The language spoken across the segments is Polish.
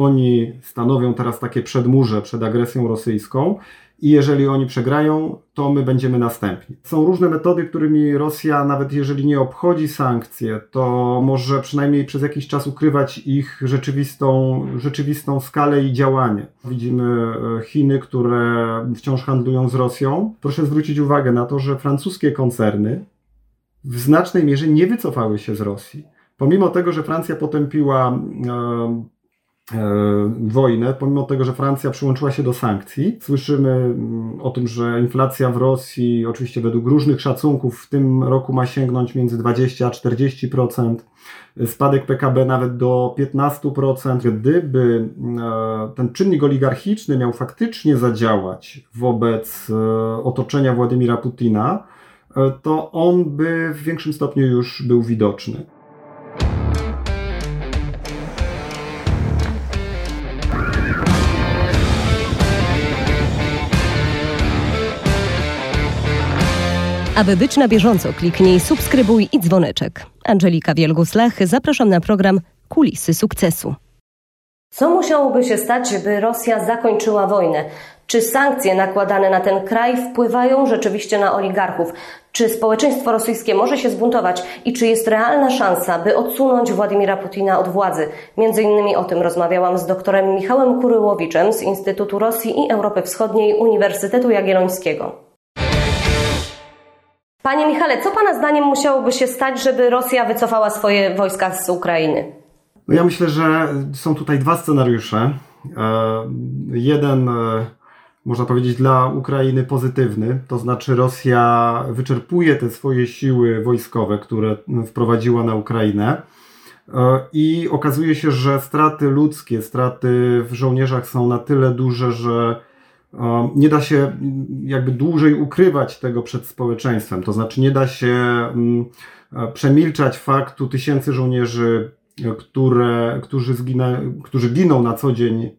oni stanowią teraz takie przedmurze przed agresją rosyjską i jeżeli oni przegrają, to my będziemy następni. Są różne metody, którymi Rosja, nawet jeżeli nie obchodzi sankcje, to może przynajmniej przez jakiś czas ukrywać ich rzeczywistą, rzeczywistą skalę i działanie. Widzimy e, Chiny, które wciąż handlują z Rosją. Proszę zwrócić uwagę na to, że francuskie koncerny w znacznej mierze nie wycofały się z Rosji. Pomimo tego, że Francja potępiła e, wojnę, pomimo tego, że Francja przyłączyła się do sankcji. Słyszymy mm, o tym, że inflacja w Rosji, oczywiście według różnych szacunków, w tym roku ma sięgnąć między 20 a 40%, spadek PKB nawet do 15%. Gdyby e, ten czynnik oligarchiczny miał faktycznie zadziałać wobec e, otoczenia Władimira Putina, to on by w większym stopniu już był widoczny. Aby być na bieżąco, kliknij subskrybuj i dzwoneczek. Angelika Wielgus-Lach, zapraszam na program Kulisy Sukcesu. Co musiałoby się stać, by Rosja zakończyła wojnę? Czy sankcje nakładane na ten kraj wpływają rzeczywiście na oligarchów? Czy społeczeństwo rosyjskie może się zbuntować i czy jest realna szansa, by odsunąć Władimira Putina od władzy? Między innymi o tym rozmawiałam z doktorem Michałem Kuryłowiczem z Instytutu Rosji i Europy Wschodniej Uniwersytetu Jagiellońskiego. Panie Michale, co Pana zdaniem musiałoby się stać, żeby Rosja wycofała swoje wojska z Ukrainy? Ja myślę, że są tutaj dwa scenariusze. E, jeden, e, można powiedzieć, dla Ukrainy pozytywny, to znaczy Rosja wyczerpuje te swoje siły wojskowe, które wprowadziła na Ukrainę. E, I okazuje się, że straty ludzkie, straty w żołnierzach są na tyle duże, że nie da się jakby dłużej ukrywać tego przed społeczeństwem. To znaczy nie da się mm, przemilczać faktu tysięcy żołnierzy, które, którzy, zginę, którzy giną na co dzień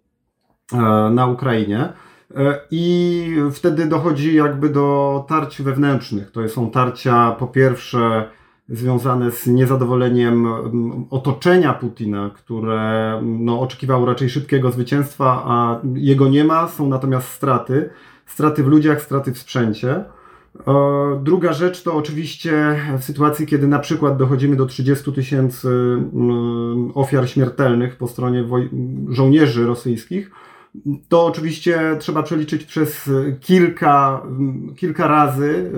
e, na Ukrainie. E, I wtedy dochodzi jakby do tarć wewnętrznych. To są tarcia po pierwsze związane z niezadowoleniem mm, otoczenia Putina, które no, oczekiwało raczej szybkiego zwycięstwa, a jego nie ma, są natomiast straty. Straty w ludziach, straty w sprzęcie. Druga rzecz to oczywiście w sytuacji, kiedy na przykład dochodzimy do 30 tysięcy mm, ofiar śmiertelnych po stronie żołnierzy rosyjskich, to oczywiście trzeba przeliczyć przez kilka, kilka razy,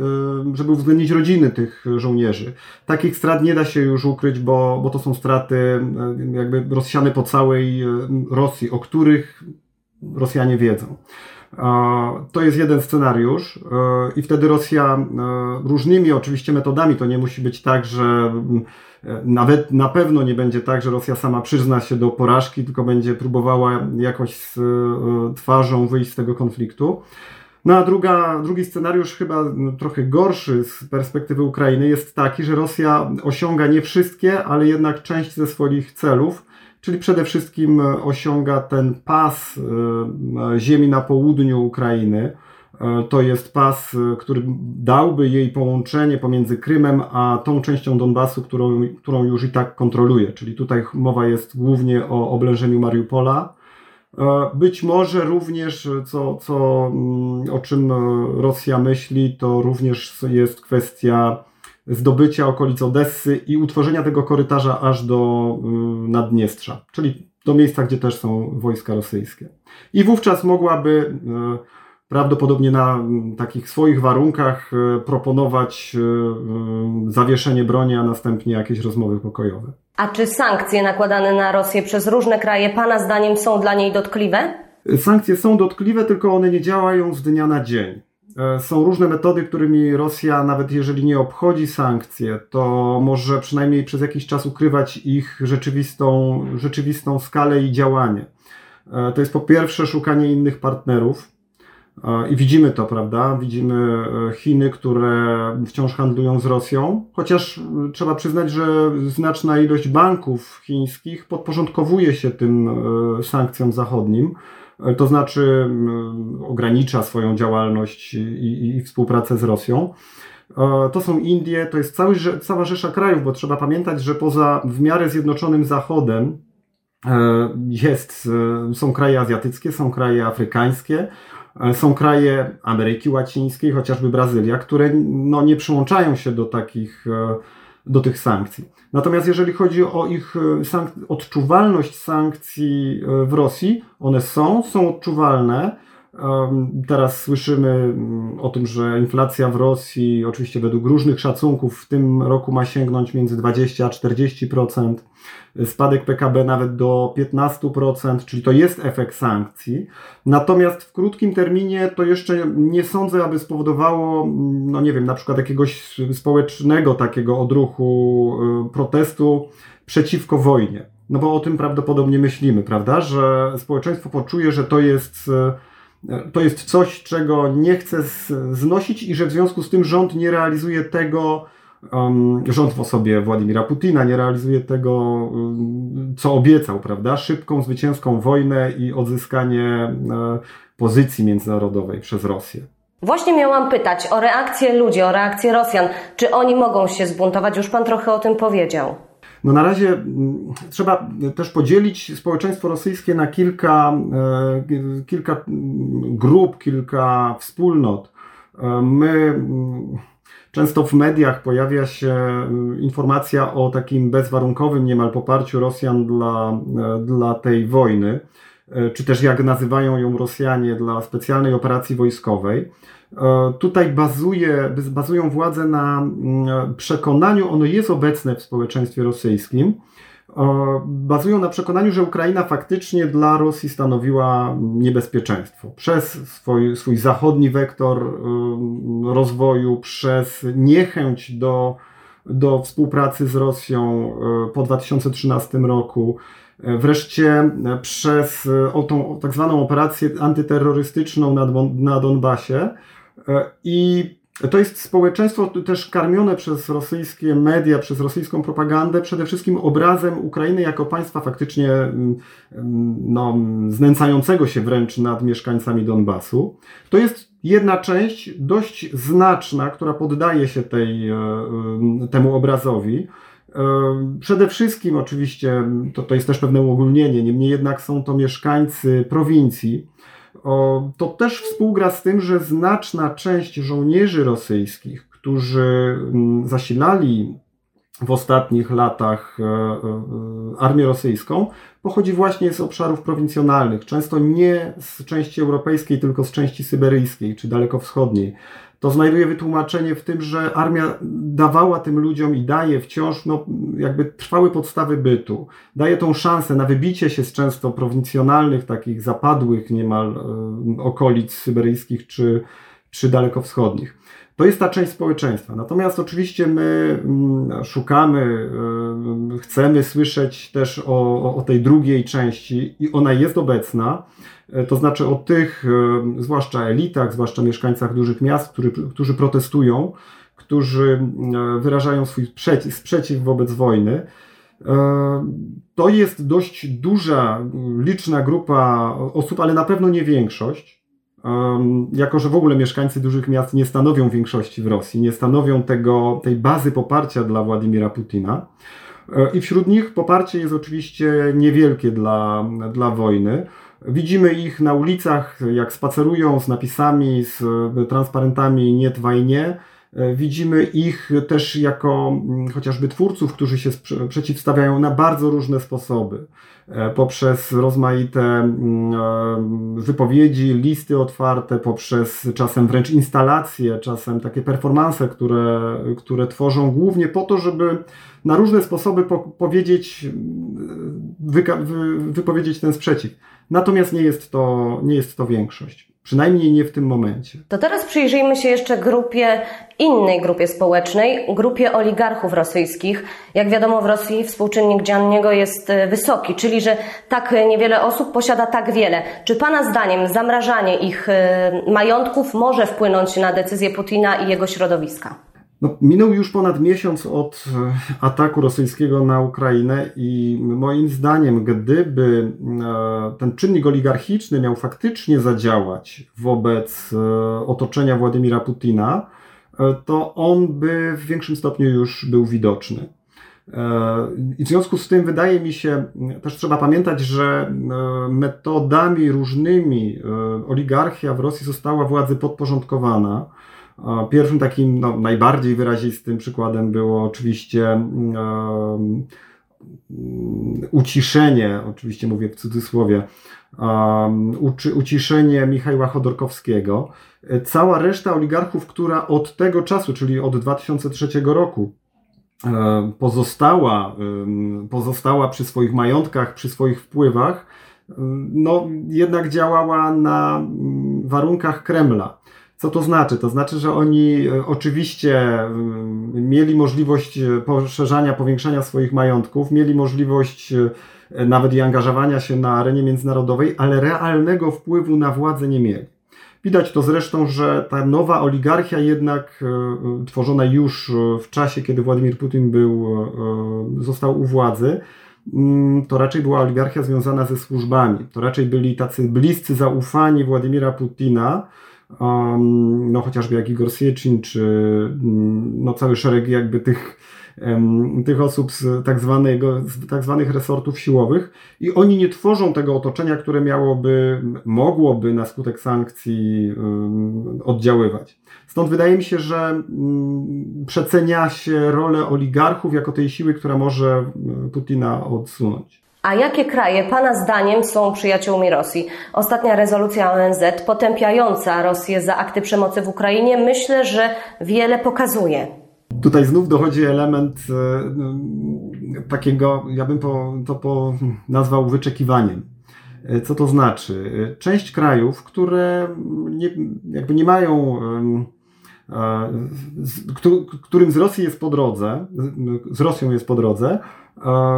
y, żeby uwzględnić rodziny tych żołnierzy. Takich strat nie da się już ukryć, bo, bo to są straty y, jakby rozsiane po całej Rosji, o których Rosjanie wiedzą. To jest jeden scenariusz i wtedy Rosja różnymi oczywiście metodami, to nie musi być tak, że nawet na pewno nie będzie tak, że Rosja sama przyzna się do porażki, tylko będzie próbowała jakoś z e, twarzą wyjść z tego konfliktu. No a druga, drugi scenariusz, chyba trochę gorszy z perspektywy Ukrainy, jest taki, że Rosja osiąga nie wszystkie, ale jednak część ze swoich celów, czyli przede wszystkim osiąga ten pas e, ziemi na południu Ukrainy E, to jest pas, e, który dałby jej połączenie pomiędzy Krymem a tą częścią Donbasu, którą, którą już i tak kontroluje. Czyli tutaj mowa jest głównie o oblężeniu Mariupola. E, być może również, co, co, mm, o czym Rosja myśli, to również jest kwestia zdobycia okolic Odessy i utworzenia tego korytarza aż do mm, Naddniestrza, czyli do miejsca, gdzie też są wojska rosyjskie. I wówczas mogłaby prawdopodobnie na mm, takich swoich warunkach e, proponować zawieszenie broni, a następnie jakieś rozmowy pokojowe. A czy sankcje nakładane na Rosję przez różne kraje Pana zdaniem są dla niej dotkliwe? Sankcje są dotkliwe, tylko one nie działają z dnia na dzień. Są różne metody, którymi Rosja, nawet jeżeli nie obchodzi sankcje, to może przynajmniej przez jakiś czas ukrywać ich rzeczywistą, rzeczywistą skalę i działanie. To jest po pierwsze szukanie innych partnerów, i widzimy to, prawda? Widzimy e, Chiny, które wciąż handlują z Rosją, chociaż e, trzeba przyznać, że znaczna ilość banków chińskich podporządkowuje się tym e, sankcjom zachodnim, to znaczy ogranicza swoją działalność i, i współpracę z Rosją. To są Indie, to jest cały, cała rzesza krajów, bo trzeba pamiętać, że poza w miarę zjednoczonym Zachodem, jest, są kraje azjatyckie, są kraje afrykańskie, są kraje Ameryki Łacińskiej, chociażby Brazylia, które no, nie przyłączają się do takich do tych sankcji. Natomiast jeżeli chodzi o ich odczuwalność sankcji w Rosji, one są, są odczuwalne. Teraz słyszymy mm, o tym, że inflacja w Rosji, oczywiście według różnych szacunków, w tym roku ma sięgnąć między 20 a 40%, spadek PKB nawet do 15%, czyli to jest efekt sankcji. Natomiast w krótkim terminie to jeszcze nie sądzę, aby spowodowało, mm, no nie wiem, na przykład jakiegoś społecznego takiego odruchu y, protestu przeciwko wojnie. No bo o tym prawdopodobnie myślimy, prawda, że społeczeństwo poczuje, że to jest y, to jest coś, czego nie chce znosić i że w związku z tym rząd nie realizuje tego, um, rząd w osobie Władimira Putina nie realizuje tego, um, co obiecał, prawda? Szybką, zwycięską wojnę i odzyskanie e, pozycji międzynarodowej przez Rosję. Właśnie miałam pytać o reakcję ludzi, o reakcję Rosjan. Czy oni mogą się zbuntować? Już pan trochę o tym powiedział. No na razie mm, trzeba też podzielić społeczeństwo rosyjskie na kilka, e, kilka grup, kilka wspólnot. E, my mm, często w mediach pojawia się mm, informacja o takim bezwarunkowym niemal poparciu Rosjan dla, e, dla tej wojny, czy też jak nazywają ją Rosjanie dla specjalnej operacji wojskowej. E, tutaj bazuje, bazują władze na mm, przekonaniu, ono jest obecne w społeczeństwie rosyjskim, e, bazują na przekonaniu, że Ukraina faktycznie dla Rosji stanowiła niebezpieczeństwo. Przez swój, swój zachodni wektor e, rozwoju, przez niechęć do, do współpracy z Rosją po 2013 roku, Wreszcie przez tą tak zwaną operację antyterrorystyczną na, na Donbasie, E, I to jest społeczeństwo też karmione przez rosyjskie media, przez rosyjską propagandę, przede wszystkim obrazem Ukrainy jako państwa faktycznie mm, mm, no, znęcającego się wręcz nad mieszkańcami Donbasu. To jest jedna część dość znaczna, która poddaje się tej, e, e, temu obrazowi. Przede wszystkim, oczywiście, to, to jest też pewne uogólnienie, niemniej jednak są to mieszkańcy prowincji to też współgra z tym, że znaczna część żołnierzy rosyjskich, którzy mm, zasilali w ostatnich latach e, e, armię rosyjską, pochodzi właśnie z obszarów prowincjonalnych, często nie z części europejskiej, tylko z części syberyjskiej czy dalekowschodniej to znajduje wytłumaczenie w tym, że armia dawała tym ludziom i daje wciąż no, jakby trwałe podstawy bytu. Daje tą szansę na wybicie się z często prowincjonalnych, takich zapadłych niemal e, okolic syberyjskich czy, czy dalekowschodnich. To jest ta część społeczeństwa. Natomiast oczywiście my mm, szukamy, e, chcemy słyszeć też o, o tej drugiej części i ona jest obecna. E, to znaczy o tych, e, zwłaszcza elitach, zwłaszcza mieszkańcach dużych miast, którzy, protestują, którzy wyrażają swój sprzeciw, sprzeciw wobec wojny. To jest dość duża, liczna grupa osób, ale na pewno nie większość jako że w ogóle mieszkańcy dużych miast nie stanowią większości w Rosji, nie stanowią tego, tej bazy poparcia dla Władimira Putina. E, I wśród nich poparcie jest oczywiście niewielkie dla, dla wojny. Widzimy ich na ulicach, jak spacerują z napisami, z transparentami nie wojnie. E, widzimy ich też jako mm, chociażby twórców, którzy się przeciwstawiają na bardzo różne sposoby. E, poprzez rozmaite mm, e, wypowiedzi, listy otwarte, poprzez czasem wręcz instalacje, czasem takie performanse, które, które tworzą głównie po to, żeby na różne sposoby po powiedzieć, wy wypowiedzieć ten sprzeciw. Natomiast nie jest to, nie jest to większość. Przynajmniej nie w tym momencie. To teraz przyjrzyjmy się jeszcze grupie, innej grupie społecznej, grupie oligarchów rosyjskich. Jak wiadomo, w Rosji współczynnik dziennego jest e, wysoki, czyli że tak niewiele osób posiada tak wiele. Czy Pana zdaniem zamrażanie ich e, majątków może wpłynąć na decyzję Putina i jego środowiska? No, minął już ponad miesiąc od e, ataku rosyjskiego na Ukrainę i moim zdaniem, gdyby e, ten czynnik oligarchiczny miał faktycznie zadziałać wobec e, otoczenia Władimira Putina, to on by w większym stopniu już był widoczny. I w związku z tym wydaje mi się, też trzeba pamiętać, że metodami różnymi oligarchia w Rosji została władzy podporządkowana. Pierwszym takim no, najbardziej wyrazistym przykładem było oczywiście um, uciszenie, oczywiście mówię w cudzysłowie, um, uciszenie Michała Chodorkowskiego. Cała reszta oligarchów, która od tego czasu, czyli od 2003 roku, pozostała, pozostała przy swoich majątkach, przy swoich wpływach, no jednak działała na warunkach Kremla. Co to znaczy? To znaczy, że oni e, oczywiście mm, mieli możliwość e, poszerzania, powiększania swoich majątków, mieli możliwość e, nawet i angażowania się na arenie międzynarodowej, ale realnego wpływu na władzę nie mieli. Widać to zresztą, że ta nowa oligarchia jednak tworzona już w czasie, kiedy Władimir Putin był, został u władzy, mm, to raczej była oligarchia związana ze służbami. To raczej byli tacy bliscy zaufani Władimira Putina, um, no chociażby jak Igor Sieczin, czy mm, no cały szereg jakby tych, um, tych osób z tak, zwanego, z tak zwanych resortów siłowych i oni nie tworzą tego otoczenia, które miałoby, mogłoby na skutek sankcji um, oddziaływać. Stąd wydaje mi się, że mm, przecenia się rolę oligarchów jako tej siły, która może Putina odsunąć. A jakie kraje Pana zdaniem są przyjaciółmi Rosji? Ostatnia rezolucja ONZ potępiająca Rosję za akty przemocy w Ukrainie myślę, że wiele pokazuje. Tutaj znów dochodzi element e, takiego, ja bym to po, nazwał wyczekiwaniem. E, co to znaczy? E, część krajów, które nie, jakby nie mają którym z Rosji jest po drodze, z Rosją jest po drodze,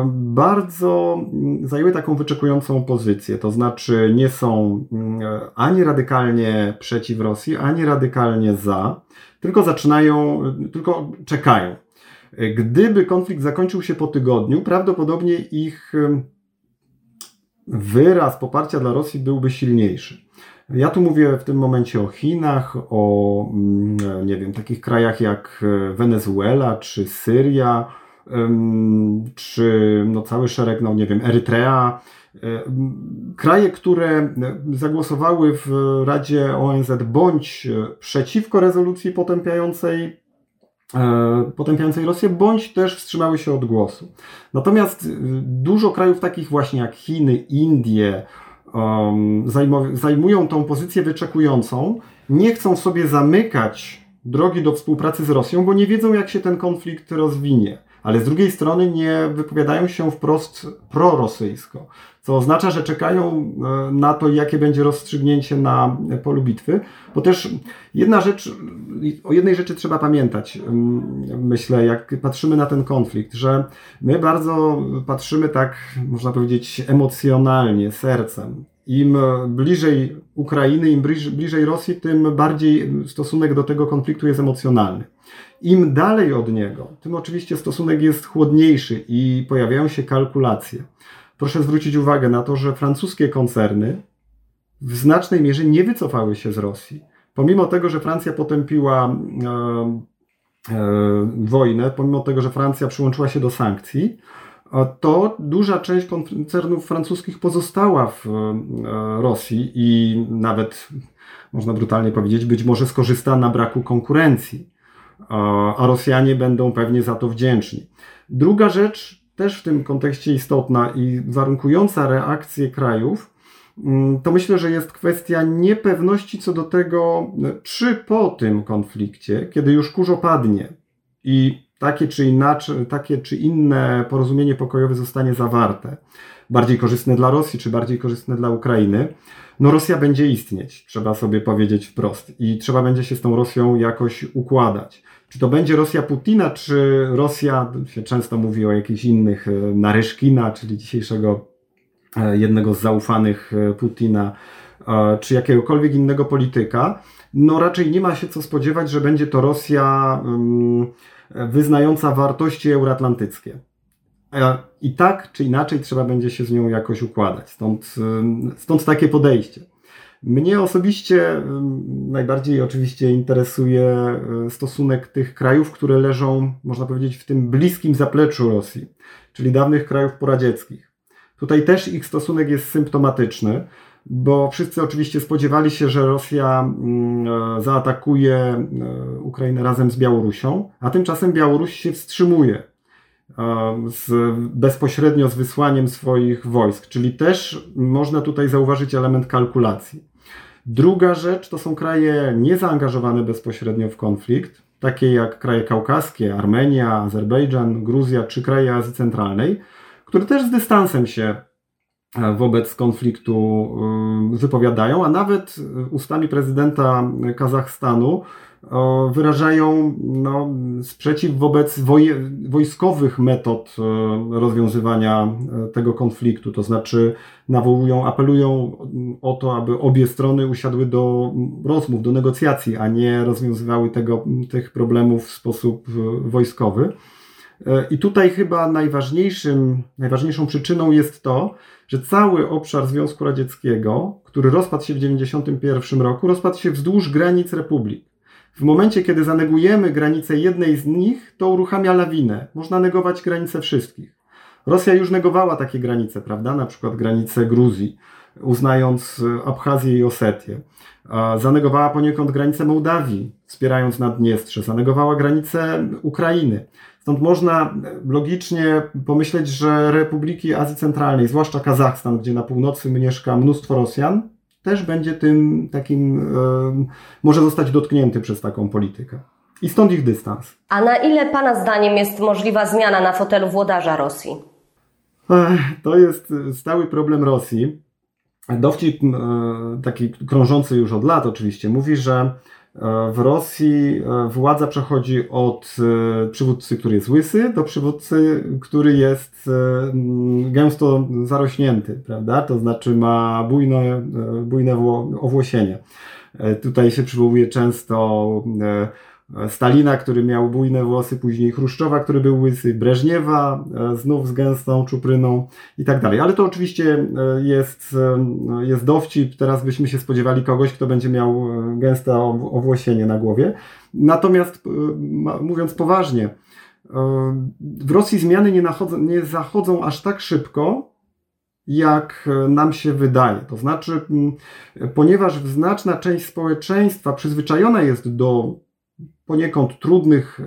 bardzo zajęły taką wyczekującą pozycję. To znaczy nie są ani radykalnie przeciw Rosji, ani radykalnie za, tylko zaczynają, tylko czekają. Gdyby konflikt zakończył się po tygodniu, prawdopodobnie ich wyraz poparcia dla Rosji byłby silniejszy. Ja tu mówię w tym momencie o Chinach, o mm, nie wiem, takich krajach jak e, Wenezuela czy Syria, czy no cały szereg, no nie wiem, Erytrea. Kraje, które zagłosowały w Radzie ONZ bądź przeciwko rezolucji potępiającej e, potępiającej Rosję, bądź też wstrzymały się od głosu. Natomiast dużo krajów takich właśnie jak Chiny, Indie, zajmują tą pozycję wyczekującą, nie chcą sobie zamykać drogi do współpracy z Rosją, bo nie wiedzą, jak się ten konflikt rozwinie. Ale z drugiej strony nie wypowiadają się wprost prorosyjsko, co oznacza, że czekają e, na to, jakie będzie rozstrzygnięcie na polu bitwy. Bo też jedna rzecz, o jednej rzeczy trzeba pamiętać, myślę, jak patrzymy na ten konflikt, że my bardzo patrzymy tak, można powiedzieć, emocjonalnie, sercem. Im bliżej Ukrainy, im bliżej Rosji, tym bardziej stosunek do tego konfliktu jest emocjonalny. Im dalej od niego, tym oczywiście stosunek jest chłodniejszy i pojawiają się kalkulacje. Proszę zwrócić uwagę na to, że francuskie koncerny w znacznej mierze nie wycofały się z Rosji. Pomimo tego, że Francja potępiła e, e, wojnę, pomimo tego, że Francja przyłączyła się do sankcji, to duża część koncernów francuskich pozostała w e, Rosji i nawet, można brutalnie powiedzieć, być może skorzysta na braku konkurencji. A Rosjanie będą pewnie za to wdzięczni. Druga rzecz, też w tym kontekście istotna i warunkująca reakcję krajów, mm, to myślę, że jest kwestia niepewności co do tego, czy po tym konflikcie, kiedy już kurz opadnie i takie czy, inaczej, takie czy inne porozumienie pokojowe zostanie zawarte, bardziej korzystne dla Rosji, czy bardziej korzystne dla Ukrainy, no Rosja będzie istnieć, trzeba sobie powiedzieć wprost. I trzeba będzie się z tą Rosją jakoś układać. Czy to będzie Rosja Putina, czy Rosja, się często mówi o jakichś innych, e, Naryszkina, czyli dzisiejszego e, jednego z zaufanych e, Putina, czy jakiegokolwiek innego polityka, no raczej nie ma się co spodziewać, że będzie to Rosja wyznająca wartości euroatlantyckie. I tak czy inaczej trzeba będzie się z nią jakoś układać. Stąd, stąd takie podejście. Mnie osobiście najbardziej oczywiście interesuje stosunek tych krajów, które leżą, można powiedzieć, w tym bliskim zapleczu Rosji, czyli dawnych krajów poradzieckich. Tutaj też ich stosunek jest symptomatyczny bo wszyscy oczywiście spodziewali się, że Rosja e, zaatakuje e, Ukrainę razem z Białorusią, a tymczasem Białoruś się wstrzymuje z, bezpośrednio z wysłaniem swoich wojsk, czyli też można tutaj zauważyć element kalkulacji. Druga rzecz to są kraje niezaangażowane bezpośrednio w konflikt, takie jak kraje kaukaskie, Armenia, Azerbejdżan, Gruzja czy kraje Azji Centralnej, które też z dystansem się wobec konfliktu y, wypowiadają, a nawet ustami prezydenta Kazachstanu wyrażają no, sprzeciw wobec woj wojskowych metod y, rozwiązywania y, tego konfliktu. To znaczy nawołują, apelują o to, aby obie strony usiadły do rozmów, do negocjacji, a nie rozwiązywały tego, tych problemów w sposób wojskowy. I tutaj chyba najważniejszym, najważniejszą przyczyną jest to, że cały obszar Związku Radzieckiego, który rozpadł się w 1991 roku, rozpadł się wzdłuż granic republik. W momencie, kiedy zanegujemy granicę jednej z nich, to uruchamia lawinę. Można negować granice wszystkich. Rosja już negowała takie granice, prawda? Na przykład granice Gruzji, uznając Abchazję i Osetię. Zanegowała poniekąd granicę Mołdawii, wspierając Naddniestrze. Zanegowała granicę Ukrainy. Stąd można logicznie pomyśleć, że republiki Azji Centralnej, zwłaszcza Kazachstan, gdzie na północy mieszka mnóstwo Rosjan, też będzie tym takim, może zostać dotknięty przez taką politykę. I stąd ich dystans. A na ile Pana zdaniem jest możliwa zmiana na fotelu włodarza Rosji? To jest stały problem Rosji. Dowcip taki krążący już od lat oczywiście mówi, że E, w Rosji e, władza przechodzi od e, przywódcy, który jest łysy, do przywódcy, który jest gęsto zarośnięty, prawda? To znaczy ma bujne, bujne owłosienie. Tutaj się przywołuje często Stalina, który miał bujne włosy, później Chruszczowa, który był łysy, Breżniewa, e, znów z gęstą czupryną i tak dalej. Ale to oczywiście e, jest, e, jest dowcip. Teraz byśmy się spodziewali kogoś, kto będzie miał gęste owłosienie na głowie. Natomiast mówiąc poważnie, w Rosji zmiany nie, nachodzą, nie zachodzą aż tak szybko, jak nam się wydaje. To znaczy, ponieważ znaczna część społeczeństwa przyzwyczajona jest do poniekąd trudnych,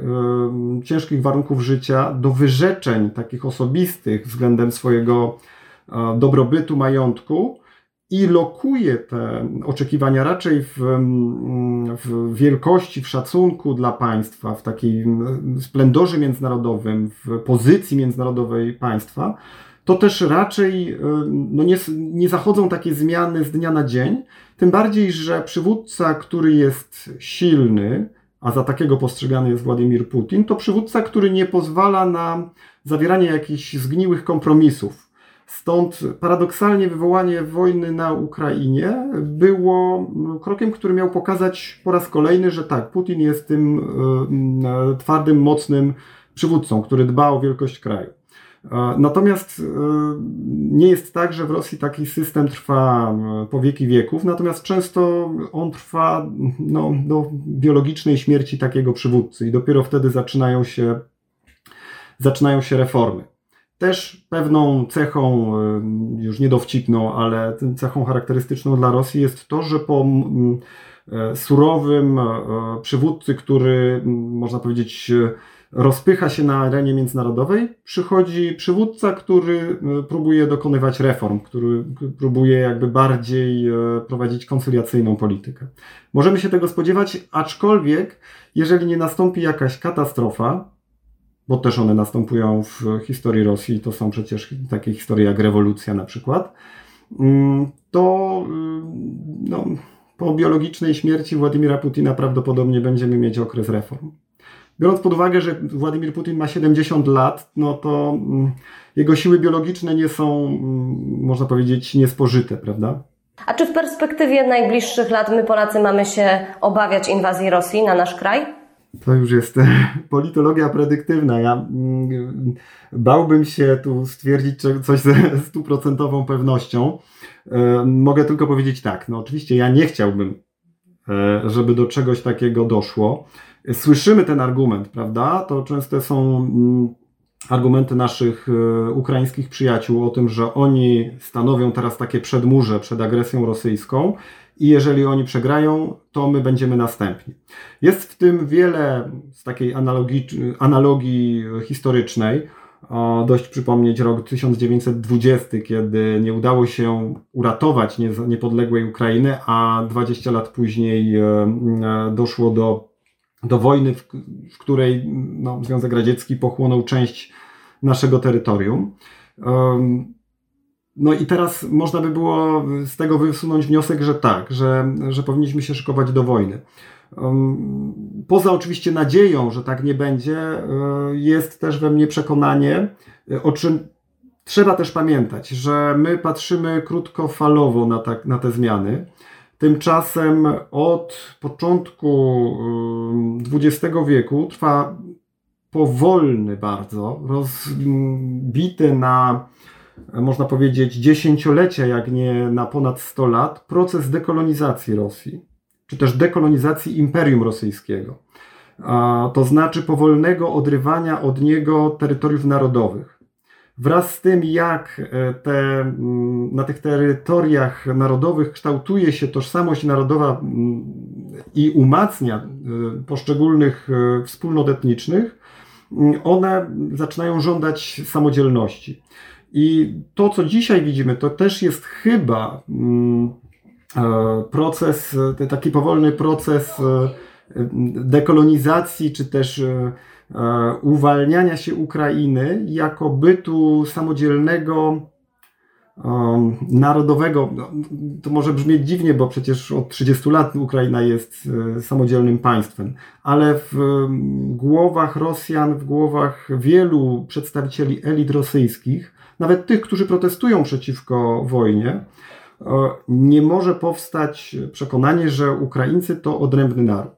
ciężkich warunków życia, do wyrzeczeń takich osobistych względem swojego e, dobrobytu, majątku i lokuje te oczekiwania raczej w, w wielkości, w szacunku dla państwa, w takim splendorze międzynarodowym, w pozycji międzynarodowej państwa, to też raczej no nie, nie zachodzą takie zmiany z dnia na dzień. Tym bardziej, że przywódca, który jest silny, a za takiego postrzegany jest Władimir Putin, to przywódca, który nie pozwala na zawieranie jakichś zgniłych kompromisów. Stąd paradoksalnie wywołanie wojny na Ukrainie było krokiem, który miał pokazać po raz kolejny, że tak, Putin jest tym e, twardym, mocnym przywódcą, który dba o wielkość kraju. Natomiast e, nie jest tak, że w Rosji taki system trwa e, po wieki wieków, natomiast często on trwa no, do biologicznej śmierci takiego przywódcy i dopiero wtedy zaczynają się, zaczynają się reformy. Też pewną cechą, e, już nie dowcipną, ale cechą charakterystyczną dla Rosji jest to, że po surowym przywódcy, który można powiedzieć rozpycha się na arenie międzynarodowej, przychodzi przywódca, który e, próbuje dokonywać reform, który próbuje jakby bardziej e, prowadzić koncyliacyjną politykę. Możemy się tego spodziewać, aczkolwiek jeżeli nie nastąpi jakaś katastrofa, bo też one następują w historii Rosji, to są przecież takie historie jak rewolucja na przykład, mm, to y, no, po biologicznej śmierci Władimira Putina prawdopodobnie będziemy mieć okres reform. Biorąc pod uwagę, że Władimir Putin ma 70 lat, no to mm, jego siły biologiczne nie są, mm, można powiedzieć, niespożyte, prawda? A czy w perspektywie najbliższych lat my Polacy mamy się obawiać inwazji Rosji na nasz kraj? To już jest politologia predyktywna. Ja mm, bałbym się tu stwierdzić coś ze stuprocentową pewnością. E, mogę tylko powiedzieć tak. No oczywiście ja nie chciałbym, e, żeby do czegoś takiego doszło. Słyszymy ten argument, prawda? To często są mm, argumenty naszych e, ukraińskich przyjaciół o tym, że oni stanowią teraz takie przedmurze przed agresją rosyjską i jeżeli oni przegrają, to my będziemy następni. Jest w tym wiele z takiej analogii, analogii historycznej. Dość przypomnieć rok 1920, kiedy nie udało się uratować niepodległej Ukrainy, a 20 lat później e, e, doszło do, do wojny, w, w której no, Związek Radziecki pochłonął część naszego terytorium. No i teraz można by było z tego wysunąć wniosek, że tak, że, że powinniśmy się szykować do wojny. Poza oczywiście nadzieją, że tak nie będzie, e, jest też we mnie przekonanie, e, o czym trzeba też pamiętać, że my patrzymy krótkofalowo na, tak, na te zmiany. Tymczasem od początku XX wieku trwa powolny bardzo, rozbity na można powiedzieć, dziesięciolecia, jak nie na ponad 100 lat, proces dekolonizacji Rosji, czy też dekolonizacji Imperium Rosyjskiego. To znaczy powolnego odrywania od niego terytoriów narodowych. Wraz z tym, jak e, te, mm, na tych terytoriach narodowych kształtuje się tożsamość narodowa mm, i umacnia e, poszczególnych e, wspólnot etnicznych, mm, one zaczynają żądać samodzielności. I to, co dzisiaj widzimy, to też jest chyba proces, taki powolny proces dekolonizacji, czy też uwalniania się Ukrainy jako bytu samodzielnego, narodowego. No, to może brzmieć dziwnie, bo przecież od 30 lat Ukraina jest samodzielnym państwem, ale w głowach Rosjan, w głowach wielu przedstawicieli elit rosyjskich, nawet tych, którzy protestują przeciwko wojnie, e, nie może powstać przekonanie, że Ukraińcy to odrębny naród.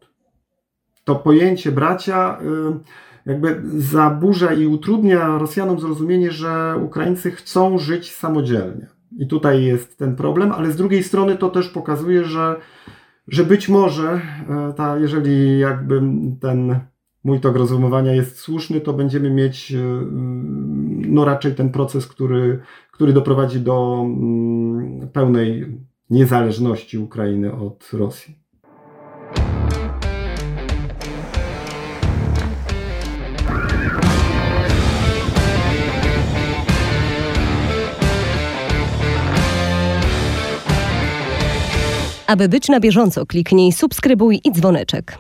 To pojęcie bracia e, jakby zaburza i utrudnia Rosjanom zrozumienie, że Ukraińcy chcą żyć samodzielnie. I tutaj jest ten problem, ale z drugiej strony to też pokazuje, że, że być może, e, ta, jeżeli jakby ten mój tok rozumowania jest słuszny, to będziemy mieć no raczej ten proces, który, który doprowadzi do mm, pełnej niezależności Ukrainy od Rosji. Aby być na bieżąco, kliknij subskrybuj i dzwoneczek.